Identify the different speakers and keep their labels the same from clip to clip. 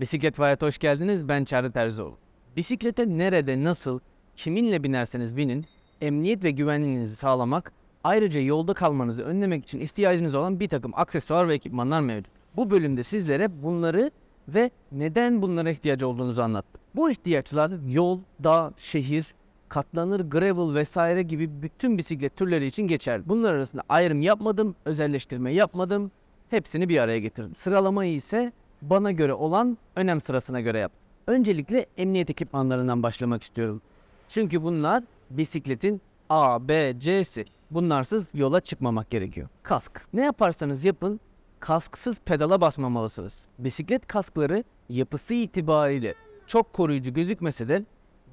Speaker 1: Bisiklet ve Hayat'a hoş geldiniz. Ben Çağrı Terzioğlu. Bisiklete nerede, nasıl, kiminle binerseniz binin, emniyet ve güvenliğinizi sağlamak, ayrıca yolda kalmanızı önlemek için ihtiyacınız olan bir takım aksesuar ve ekipmanlar mevcut. Bu bölümde sizlere bunları ve neden bunlara ihtiyacı olduğunuzu anlattım. Bu ihtiyaçlar yol, dağ, şehir, katlanır, gravel vesaire gibi bütün bisiklet türleri için geçerli. Bunlar arasında ayrım yapmadım, özelleştirme yapmadım. Hepsini bir araya getirdim. Sıralamayı ise bana göre olan önem sırasına göre yaptım. Öncelikle emniyet ekipmanlarından başlamak istiyorum. Çünkü bunlar bisikletin A, B, C'si. Bunlarsız yola çıkmamak gerekiyor. Kask. Ne yaparsanız yapın kasksız pedala basmamalısınız. Bisiklet kaskları yapısı itibariyle çok koruyucu gözükmese de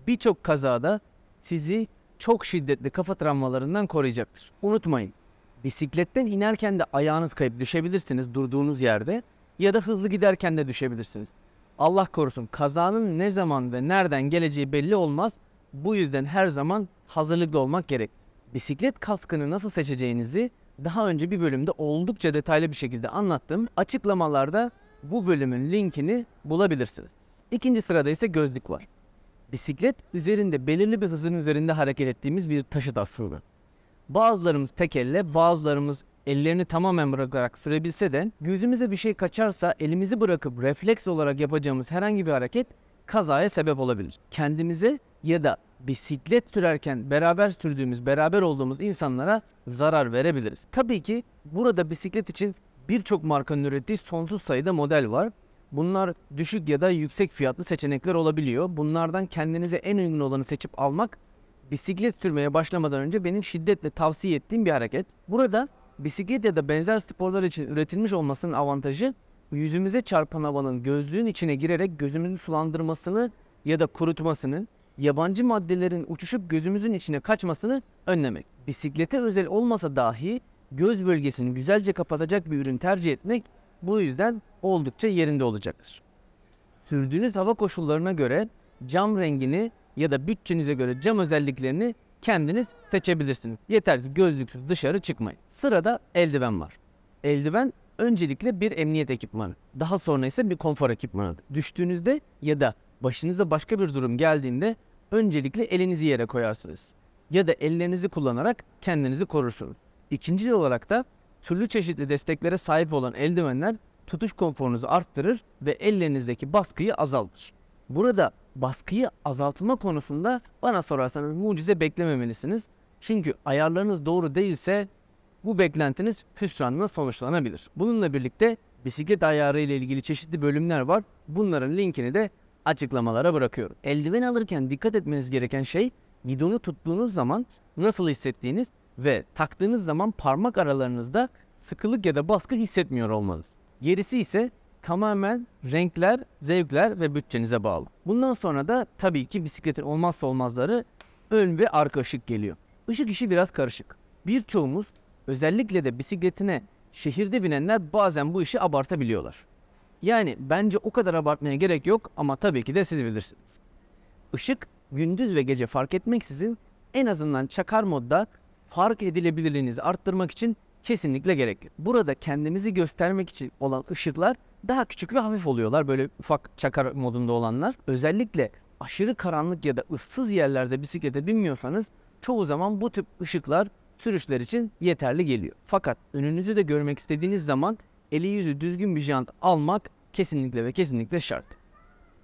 Speaker 1: birçok kazada sizi çok şiddetli kafa travmalarından koruyacaktır. Unutmayın, bisikletten inerken de ayağınız kayıp düşebilirsiniz durduğunuz yerde ya da hızlı giderken de düşebilirsiniz. Allah korusun kazanın ne zaman ve nereden geleceği belli olmaz. Bu yüzden her zaman hazırlıklı olmak gerek. Bisiklet kaskını nasıl seçeceğinizi daha önce bir bölümde oldukça detaylı bir şekilde anlattım. Açıklamalarda bu bölümün linkini bulabilirsiniz. İkinci sırada ise gözlük var. Bisiklet üzerinde belirli bir hızın üzerinde hareket ettiğimiz bir taşıt aslında. Bazılarımız tek elle, bazılarımız ellerini tamamen bırakarak sürebilse de gözümüze bir şey kaçarsa elimizi bırakıp refleks olarak yapacağımız herhangi bir hareket kazaya sebep olabilir. Kendimize ya da bisiklet sürerken beraber sürdüğümüz, beraber olduğumuz insanlara zarar verebiliriz. Tabii ki burada bisiklet için birçok markanın ürettiği sonsuz sayıda model var. Bunlar düşük ya da yüksek fiyatlı seçenekler olabiliyor. Bunlardan kendinize en uygun olanı seçip almak bisiklet sürmeye başlamadan önce benim şiddetle tavsiye ettiğim bir hareket. Burada bisiklet ya da benzer sporlar için üretilmiş olmasının avantajı yüzümüze çarpan havanın gözlüğün içine girerek gözümüzü sulandırmasını ya da kurutmasını, yabancı maddelerin uçuşup gözümüzün içine kaçmasını önlemek. Bisiklete özel olmasa dahi göz bölgesini güzelce kapatacak bir ürün tercih etmek bu yüzden oldukça yerinde olacaktır. Sürdüğünüz hava koşullarına göre cam rengini ya da bütçenize göre cam özelliklerini kendiniz seçebilirsiniz. Yeter ki gözlüksüz dışarı çıkmayın. Sırada eldiven var. Eldiven öncelikle bir emniyet ekipmanı. Daha sonra ise bir konfor ekipmanı. Düştüğünüzde ya da başınıza başka bir durum geldiğinde öncelikle elinizi yere koyarsınız. Ya da ellerinizi kullanarak kendinizi korursunuz. İkinci olarak da türlü çeşitli desteklere sahip olan eldivenler tutuş konforunuzu arttırır ve ellerinizdeki baskıyı azaltır. Burada baskıyı azaltma konusunda bana sorarsanız mucize beklememelisiniz. Çünkü ayarlarınız doğru değilse bu beklentiniz hüsranla sonuçlanabilir. Bununla birlikte bisiklet ayarı ile ilgili çeşitli bölümler var. Bunların linkini de açıklamalara bırakıyorum. Eldiven alırken dikkat etmeniz gereken şey gidonu tuttuğunuz zaman nasıl hissettiğiniz ve taktığınız zaman parmak aralarınızda sıkılık ya da baskı hissetmiyor olmanız. Gerisi ise tamamen renkler, zevkler ve bütçenize bağlı. Bundan sonra da tabii ki bisikletin olmazsa olmazları ön ve arka ışık geliyor. Işık işi biraz karışık. Birçoğumuz özellikle de bisikletine şehirde binenler bazen bu işi abartabiliyorlar. Yani bence o kadar abartmaya gerek yok ama tabii ki de siz bilirsiniz. Işık gündüz ve gece fark etmeksizin en azından çakar modda fark edilebilirliğinizi arttırmak için kesinlikle gerekli. Burada kendimizi göstermek için olan ışıklar daha küçük ve hafif oluyorlar. Böyle ufak çakar modunda olanlar. Özellikle aşırı karanlık ya da ıssız yerlerde bisiklete binmiyorsanız çoğu zaman bu tip ışıklar sürüşler için yeterli geliyor. Fakat önünüzü de görmek istediğiniz zaman eli yüzü düzgün bir jant almak kesinlikle ve kesinlikle şart.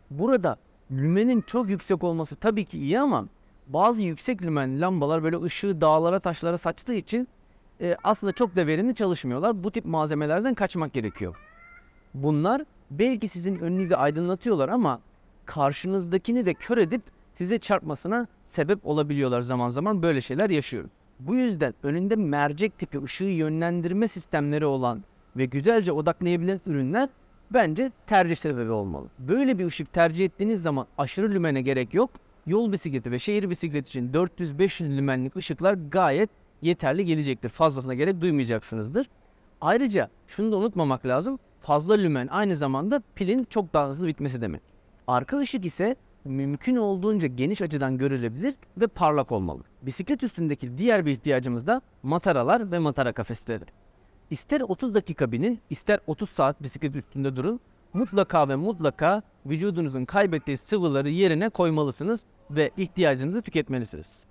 Speaker 1: Burada lümenin çok yüksek olması tabii ki iyi ama bazı yüksek lümen lambalar böyle ışığı dağlara taşlara saçtığı için e, aslında çok da verimli çalışmıyorlar. Bu tip malzemelerden kaçmak gerekiyor. Bunlar belki sizin önünüzü aydınlatıyorlar ama karşınızdakini de kör edip size çarpmasına sebep olabiliyorlar zaman zaman böyle şeyler yaşıyoruz. Bu yüzden önünde mercek tipi ışığı yönlendirme sistemleri olan ve güzelce odaklayabilen ürünler bence tercih sebebi olmalı. Böyle bir ışık tercih ettiğiniz zaman aşırı lümene gerek yok. Yol bisikleti ve şehir bisikleti için 400-500 lümenlik ışıklar gayet yeterli gelecektir. Fazlasına gerek duymayacaksınızdır. Ayrıca şunu da unutmamak lazım. Fazla lümen aynı zamanda pilin çok daha hızlı bitmesi demek. Arka ışık ise mümkün olduğunca geniş açıdan görülebilir ve parlak olmalı. Bisiklet üstündeki diğer bir ihtiyacımız da mataralar ve matara kafesleri. İster 30 dakika binin, ister 30 saat bisiklet üstünde durun, mutlaka ve mutlaka vücudunuzun kaybettiği sıvıları yerine koymalısınız ve ihtiyacınızı tüketmelisiniz.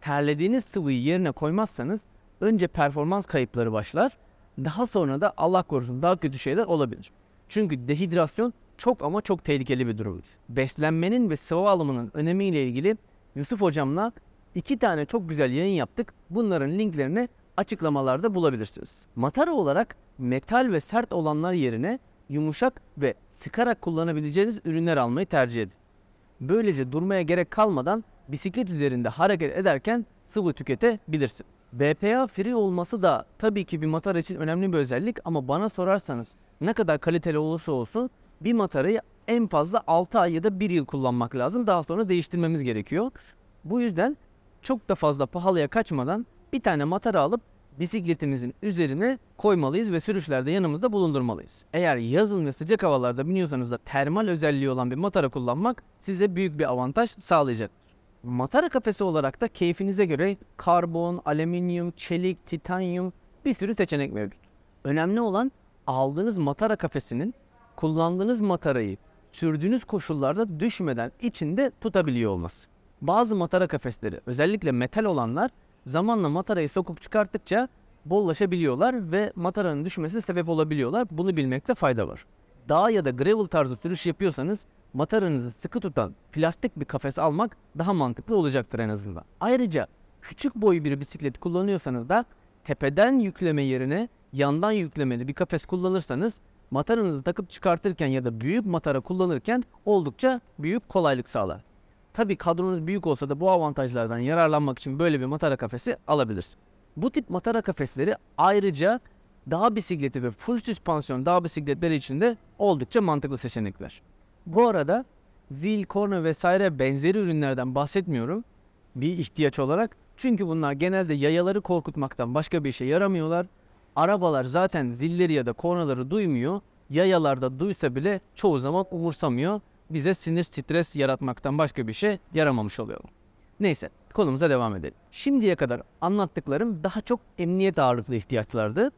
Speaker 1: Terlediğiniz sıvıyı yerine koymazsanız önce performans kayıpları başlar, daha sonra da Allah korusun daha kötü şeyler olabilir. Çünkü dehidrasyon çok ama çok tehlikeli bir durumdur. Beslenmenin ve sıvı alımının önemiyle ilgili Yusuf hocamla iki tane çok güzel yayın yaptık. Bunların linklerini açıklamalarda bulabilirsiniz. Matara olarak metal ve sert olanlar yerine yumuşak ve sıkarak kullanabileceğiniz ürünler almayı tercih edin. Böylece durmaya gerek kalmadan bisiklet üzerinde hareket ederken sıvı tüketebilirsiniz. BPA free olması da tabii ki bir matara için önemli bir özellik ama bana sorarsanız ne kadar kaliteli olursa olsun bir matarayı en fazla 6 ay ya da 1 yıl kullanmak lazım. Daha sonra değiştirmemiz gerekiyor. Bu yüzden çok da fazla pahalıya kaçmadan bir tane matara alıp bisikletimizin üzerine koymalıyız ve sürüşlerde yanımızda bulundurmalıyız. Eğer yazın ve sıcak havalarda biniyorsanız da termal özelliği olan bir matara kullanmak size büyük bir avantaj sağlayacaktır. Matara kafesi olarak da keyfinize göre karbon, alüminyum, çelik, titanyum bir sürü seçenek mevcut. Önemli olan aldığınız matara kafesinin kullandığınız matarayı sürdüğünüz koşullarda düşmeden içinde tutabiliyor olması. Bazı matara kafesleri özellikle metal olanlar zamanla matarayı sokup çıkarttıkça bollaşabiliyorlar ve mataranın düşmesine sebep olabiliyorlar. Bunu bilmekte fayda var. Dağ ya da gravel tarzı sürüş yapıyorsanız mataranızı sıkı tutan plastik bir kafes almak daha mantıklı olacaktır en azından. Ayrıca küçük boy bir bisiklet kullanıyorsanız da tepeden yükleme yerine yandan yüklemeli bir kafes kullanırsanız mataranızı takıp çıkartırken ya da büyük matara kullanırken oldukça büyük kolaylık sağlar. Tabi kadronuz büyük olsa da bu avantajlardan yararlanmak için böyle bir matara kafesi alabilirsiniz. Bu tip matara kafesleri ayrıca dağ bisikleti ve full süspansiyon dağ bisikletleri için de oldukça mantıklı seçenekler. Bu arada zil, korna vesaire benzeri ürünlerden bahsetmiyorum bir ihtiyaç olarak. Çünkü bunlar genelde yayaları korkutmaktan başka bir işe yaramıyorlar. Arabalar zaten zilleri ya da kornaları duymuyor. Yayalarda duysa bile çoğu zaman umursamıyor. Bize sinir stres yaratmaktan başka bir şey yaramamış oluyor. Neyse konumuza devam edelim. Şimdiye kadar anlattıklarım daha çok emniyet ağırlıklı ihtiyaçlardı.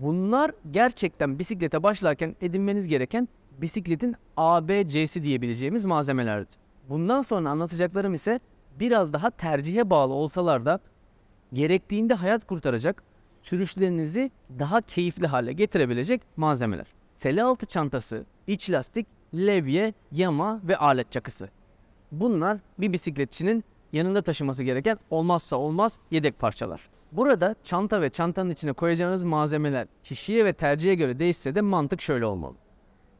Speaker 1: Bunlar gerçekten bisiklete başlarken edinmeniz gereken bisikletin A, B, C'si diyebileceğimiz malzemelerdi. Bundan sonra anlatacaklarım ise biraz daha tercihe bağlı olsalar da gerektiğinde hayat kurtaracak, sürüşlerinizi daha keyifli hale getirebilecek malzemeler. Sele altı çantası, iç lastik, levye, yama ve alet çakısı. Bunlar bir bisikletçinin yanında taşıması gereken olmazsa olmaz yedek parçalar. Burada çanta ve çantanın içine koyacağınız malzemeler kişiye ve tercihe göre değişse de mantık şöyle olmalı.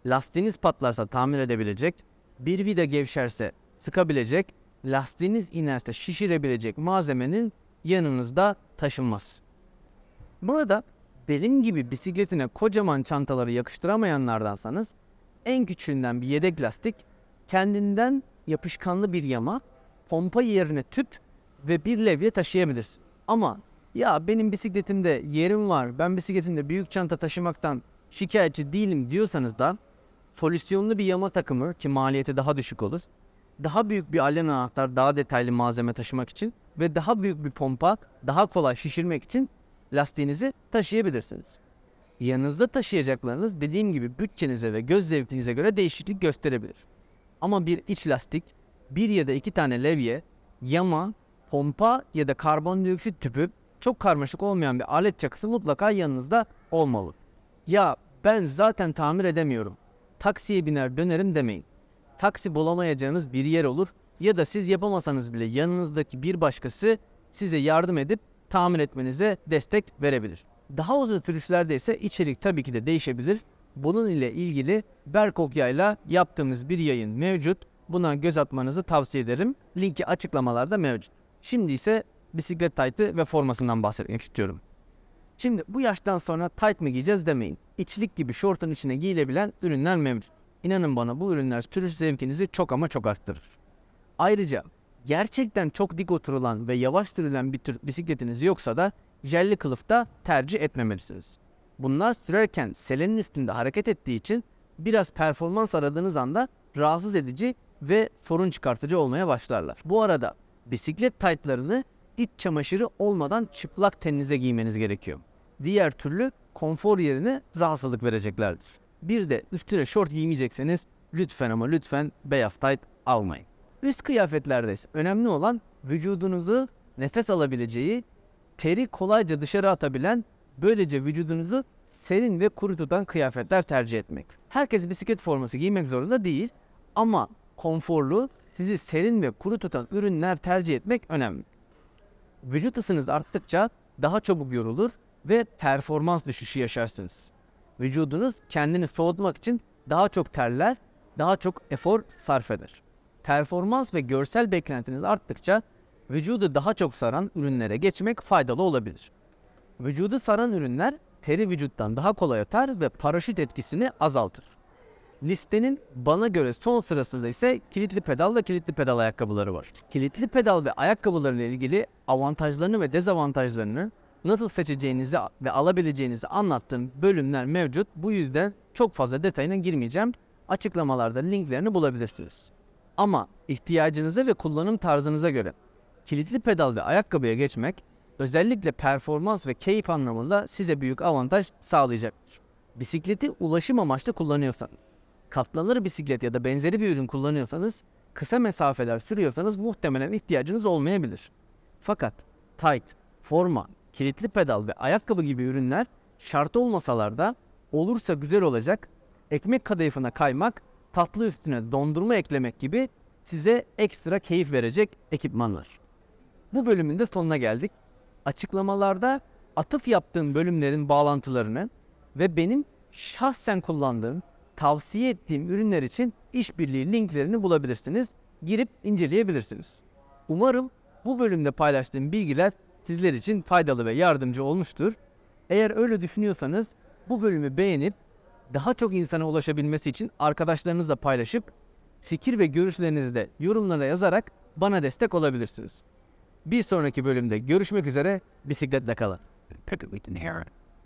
Speaker 1: Lastiğiniz patlarsa tamir edebilecek, bir vida gevşerse sıkabilecek, lastiğiniz inerse şişirebilecek malzemenin yanınızda taşınmaz. Burada benim gibi bisikletine kocaman çantaları yakıştıramayanlardansanız en küçüğünden bir yedek lastik, kendinden yapışkanlı bir yama, pompa yerine tüp ve bir levye taşıyabilirsiniz. Ama ya benim bisikletimde yerim var, ben bisikletimde büyük çanta taşımaktan şikayetçi değilim diyorsanız da solüsyonlu bir yama takımı ki maliyeti daha düşük olur. Daha büyük bir alen anahtar daha detaylı malzeme taşımak için ve daha büyük bir pompa daha kolay şişirmek için lastiğinizi taşıyabilirsiniz. Yanınızda taşıyacaklarınız dediğim gibi bütçenize ve göz zevkinize göre değişiklik gösterebilir. Ama bir iç lastik, bir ya da iki tane levye, yama, pompa ya da karbondioksit tüpü çok karmaşık olmayan bir alet çakısı mutlaka yanınızda olmalı. Ya ben zaten tamir edemiyorum. Taksiye biner dönerim demeyin. Taksi bulamayacağınız bir yer olur ya da siz yapamasanız bile yanınızdaki bir başkası size yardım edip tamir etmenize destek verebilir. Daha uzun sürüşlerde ise içerik tabii ki de değişebilir. Bunun ile ilgili Berkokya ile yaptığımız bir yayın mevcut. Buna göz atmanızı tavsiye ederim. Linki açıklamalarda mevcut. Şimdi ise bisiklet taytı ve formasından bahsetmek istiyorum. Şimdi bu yaştan sonra tight mı giyeceğiz demeyin. İçlik gibi şortun içine giyilebilen ürünler mevcut. İnanın bana bu ürünler sürüş zevkinizi çok ama çok arttırır. Ayrıca gerçekten çok dik oturulan ve yavaş sürülen bir tür bisikletiniz yoksa da jelli kılıfta tercih etmemelisiniz. Bunlar sürerken selenin üstünde hareket ettiği için biraz performans aradığınız anda rahatsız edici ve sorun çıkartıcı olmaya başlarlar. Bu arada bisiklet taytlarını iç çamaşırı olmadan çıplak teninize giymeniz gerekiyor. Diğer türlü konfor yerine rahatsızlık vereceklerdir. Bir de üstüne şort giymeyecekseniz lütfen ama lütfen beyaz tayt almayın. Üst kıyafetlerde ise önemli olan vücudunuzu nefes alabileceği, teri kolayca dışarı atabilen, böylece vücudunuzu serin ve kuru tutan kıyafetler tercih etmek. Herkes bisiklet forması giymek zorunda değil ama konforlu, sizi serin ve kuru tutan ürünler tercih etmek önemli. Vücut ısınız arttıkça daha çabuk yorulur ve performans düşüşü yaşarsınız. Vücudunuz kendini soğutmak için daha çok terler, daha çok efor sarf eder. Performans ve görsel beklentiniz arttıkça vücudu daha çok saran ürünlere geçmek faydalı olabilir. Vücudu saran ürünler teri vücuttan daha kolay atar ve paraşüt etkisini azaltır. Listenin bana göre son sırasında ise kilitli pedal ve kilitli pedal ayakkabıları var. Kilitli pedal ve ayakkabılarıyla ilgili avantajlarını ve dezavantajlarını nasıl seçeceğinizi ve alabileceğinizi anlattığım bölümler mevcut. Bu yüzden çok fazla detayına girmeyeceğim. Açıklamalarda linklerini bulabilirsiniz. Ama ihtiyacınıza ve kullanım tarzınıza göre kilitli pedal ve ayakkabıya geçmek özellikle performans ve keyif anlamında size büyük avantaj sağlayacaktır. Bisikleti ulaşım amaçlı kullanıyorsanız, katlanır bisiklet ya da benzeri bir ürün kullanıyorsanız, kısa mesafeler sürüyorsanız muhtemelen ihtiyacınız olmayabilir. Fakat tight, forma, kilitli pedal ve ayakkabı gibi ürünler şart olmasalar da olursa güzel olacak, ekmek kadayıfına kaymak, tatlı üstüne dondurma eklemek gibi size ekstra keyif verecek ekipmanlar. Bu bölümün de sonuna geldik. Açıklamalarda atıf yaptığım bölümlerin bağlantılarını ve benim şahsen kullandığım, tavsiye ettiğim ürünler için işbirliği linklerini bulabilirsiniz. Girip inceleyebilirsiniz. Umarım bu bölümde paylaştığım bilgiler sizler için faydalı ve yardımcı olmuştur. Eğer öyle düşünüyorsanız bu bölümü beğenip daha çok insana ulaşabilmesi için arkadaşlarınızla paylaşıp fikir ve görüşlerinizi de yorumlara yazarak bana destek olabilirsiniz. Bir sonraki bölümde görüşmek üzere bisikletle kalın.